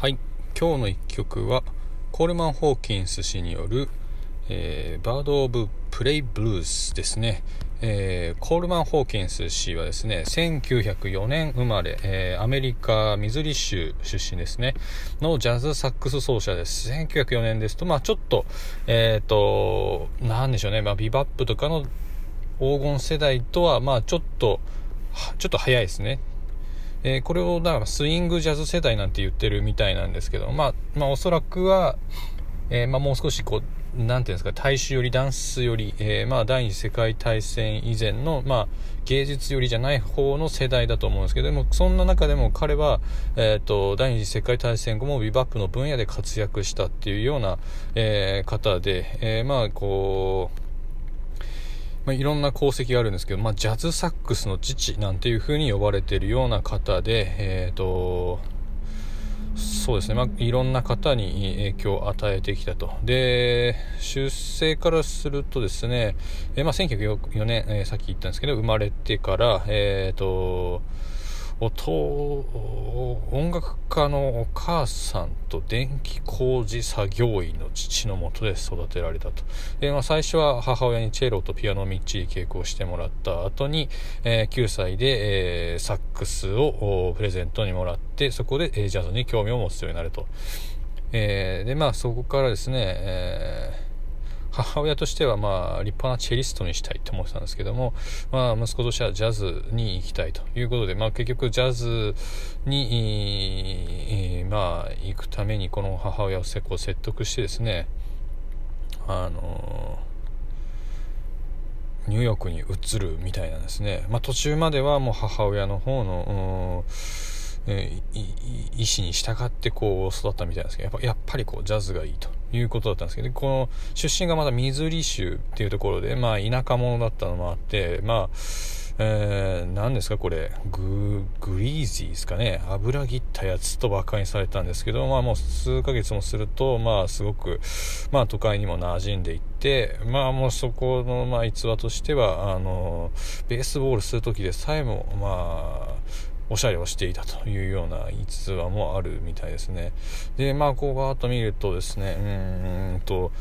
はい。今日の一曲はコールマン・ホーキンス氏による、えー、バード・オブ・プレイ・ブルースですね、えー、コールマン・ホーキンス氏はですね1904年生まれ、えー、アメリカミズリ州出身ですね。のジャズサックス奏者です。1904年ですとまあちょっとえっ、ー、となんでしょうね、まあ、ビバップとかの黄金世代とはまあちょっとちょっと早いですね。えー、これをだからスイングジャズ世代なんて言ってるみたいなんですけど、まあ、まあ、おそらくは、えー、まあ、もう少しこう、なんていうんですか、大衆よりダンスより、えー、まあ、第二次世界大戦以前の、まあ、芸術よりじゃない方の世代だと思うんですけどでも、そんな中でも彼は、えっ、と、第二次世界大戦後もビバップの分野で活躍したっていうような、え方で、えまあ、こう、まあ、いろんな功績があるんですけど、まあ、ジャズサックスの父なんていう風に呼ばれているような方で、え、ー、と、そうですね、まあ、いろんな方に影響を与えてきたと。で、出生からするとですね、えー、まあ、1904年、えー、さっき言ったんですけど、生まれてから、えっ、ー、と、音音楽家のお母さんと電気工事作業員の父のもとで育てられたと、えー、まあ、最初は母親にチェロとピアノをみっちり稽古をしてもらった後に、えー、9歳で、えー、サックスをプレゼントにもらってそこで、えジャズに興味を持つようになると、えでまあそこからですね、えー母親としてはまあ立派なチェリストにしたいと思ってたんですけども、まあ、息子としてはジャズに行きたいということで、まあ、結局ジャズに、まあ、行くためにこの母親を説得してですねあのニューヨークに移るみたいなんですね、まあ、途中まではもう母親の方の、えー、意思に従ってこう育ったみたいなんですけどやっぱやっぱりこうジャズがいいと。いうことだったんですけどこの出身がまだミズリ州っていうところで、まあ、田舎者だったのもあってまあえー、何ですかこれググリージーですかね。油切ったやつと馬鹿にされたんですけど、まあ、もう数ヶ月もすると、まあ、すごく、まあ、都会にも馴染んでいって、まあ、もうそこの、まあ、逸話としてはあのベースボールする時でさえも、まあ、おしゃれをしていたというような逸話もあるみたいですね。で、まあ、こうバーッと見るとですね、うーんと、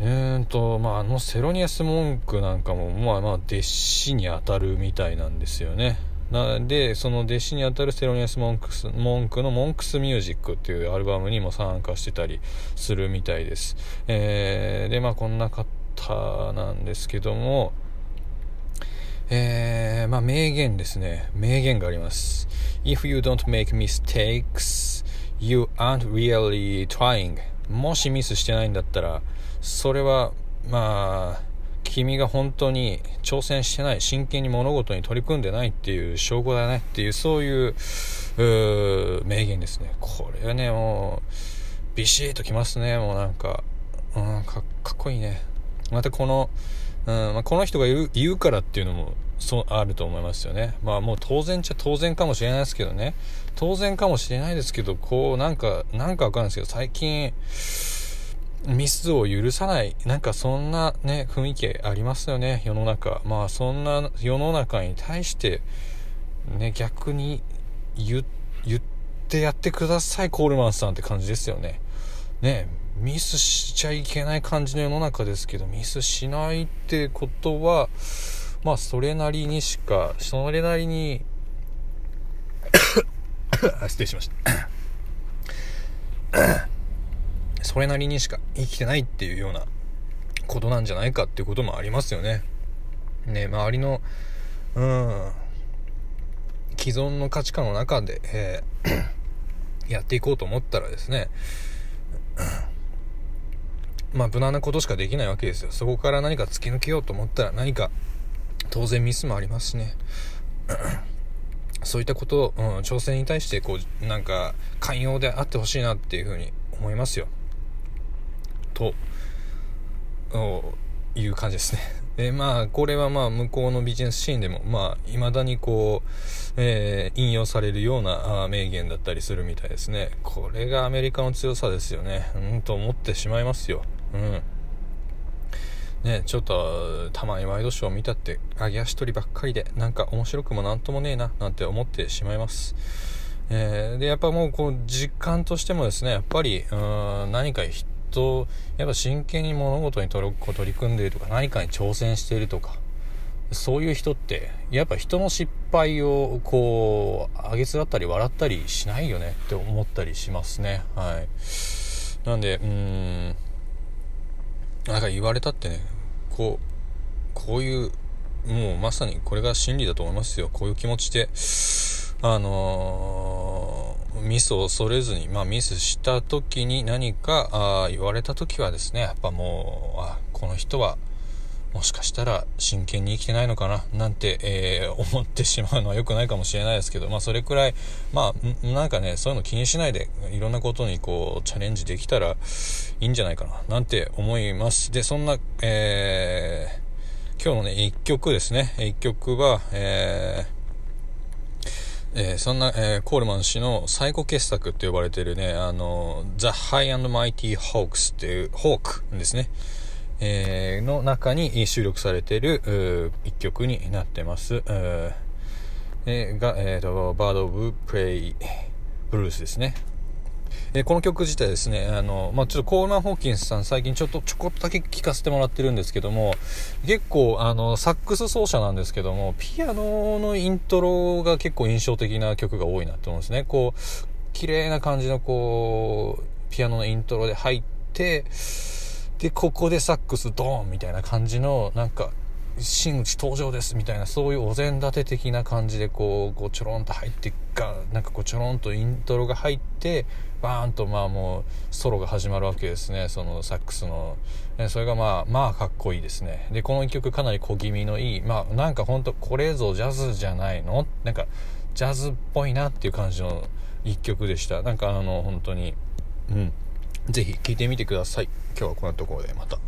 えーんと、まあ、あのセロニアス文句なんかも、まあまあ、弟子に当たるみたいなんですよね。なで、その弟子に当たるセロニアス・モンクス、文句のモンクスミュージックっていうアルバムにも参加してたりするみたいです。えー、で、まあ、こんな方なんですけども、えー、まあ、名言ですね。名言があります。If you don't make mistakes, you aren't really trying. もしミスしてないんだったら、それは、まあ、君が本当に挑戦してない、真剣に物事に取り組んでないっていう証拠だねっていう、そういう、う名言ですね。これはね、もう、ビシッときますね。もうなんか、うん、かっこいいね。またこの、うんまあ、この人が言うからっていうのもそうあると思いますよね。まあもう当然っちゃ当然かもしれないですけどね。当然かもしれないですけど、こうなんか、なんかわかるんですけど、最近、ミスを許さない、なんかそんなね、雰囲気ありますよね、世の中。まあそんな世の中に対して、ね、逆に言ってやってください、コールマンさんって感じですよね。ね、ミスしちゃいけない感じの世の中ですけど、ミスしないってことは、まあ、それなりにしか、それなりに 失礼しました それなりにしか生きてないっていうようなことなんじゃないかっていうこともありますよね。ね、周りの、うん、既存の価値観の中で、えー、やっていこうと思ったらですね、まあ無難なことしかできないわけですよ。そこから何か突き抜けようと思ったら何か当然ミスもありますしね。そういったことを、うん、挑戦に対してこうなんか寛容であってほしいなっていうふうに思いますよ。という感じですね。でまあこれはまあ向こうのビジネスシーンでもまあ未だにこう、えー、引用されるような名言だったりするみたいですね。これがアメリカの強さですよね。うんと思ってしまいますよ。うん。ね、ちょっとたまにワイドショー見たって揚げ足取りばっかりでなんか面白くもなんともねえななんて思ってしまいます。えー、でやっぱもうこう実感としてもですねやっぱりうん何か人やっぱ真剣に物事に取り組んでいるとか何かに挑戦しているとかそういう人ってやっぱ人の失敗をこうあげつだったり笑ったりしないよねって思ったりしますね。はい。なんでうん。なんか言われたってねこうこういうもうまさにこれが真理だと思いますよ。こういう気持ちであのー、ミスを恐れずに、まあ、ミスした時に何かあ言われた時はですねやっぱもうあこの人はもしかしたら真剣に生きてないのかななんて、えー、思ってしまうのは良くないかもしれないですけど、まあそれくらい、まあなんかね、そういうの気にしないでいろんなことにこうチャレンジできたらいいんじゃないかななんて思います。で、そんな、えー、今日のね、一曲ですね。一曲は、えーえー、そんな、えー、コールマン氏の最高傑作って呼ばれてるね、あの、The High and Mighty Hawks っていう、ホークですね。えー、の中に収録されている一曲になってます。えー、が、えーと、バード・オブ・プレイ・ブルースですね。えー、この曲自体ですね、あの、まあ、ちょっとコールマン・ホーキンスさん最近ちょっとちょこっとだけ聴かせてもらってるんですけども、結構、あの、サックス奏者なんですけども、ピアノのイントロが結構印象的な曲が多いなと思うんですね。こう、綺麗な感じのこう、ピアノのイントロで入って、で、ここでサックスドーンみたいな感じの、なんか、真打ち登場ですみたいな、そういうお膳立て的な感じで、こう、こうちょろんと入ってが、なんかこうちょろんとイントロが入って、バーンとまあもうソロが始まるわけですね、そのサックスの。それがまあ、まあかっこいいですね。で、この一曲かなり小気味のいい、まあなんかほんとこれぞジャズじゃないの？なんかジャズっぽいなっていう感じの一曲でした。なんかあの、本当に、うん。ぜひ聴いてみてください。今日はこんなところでまた。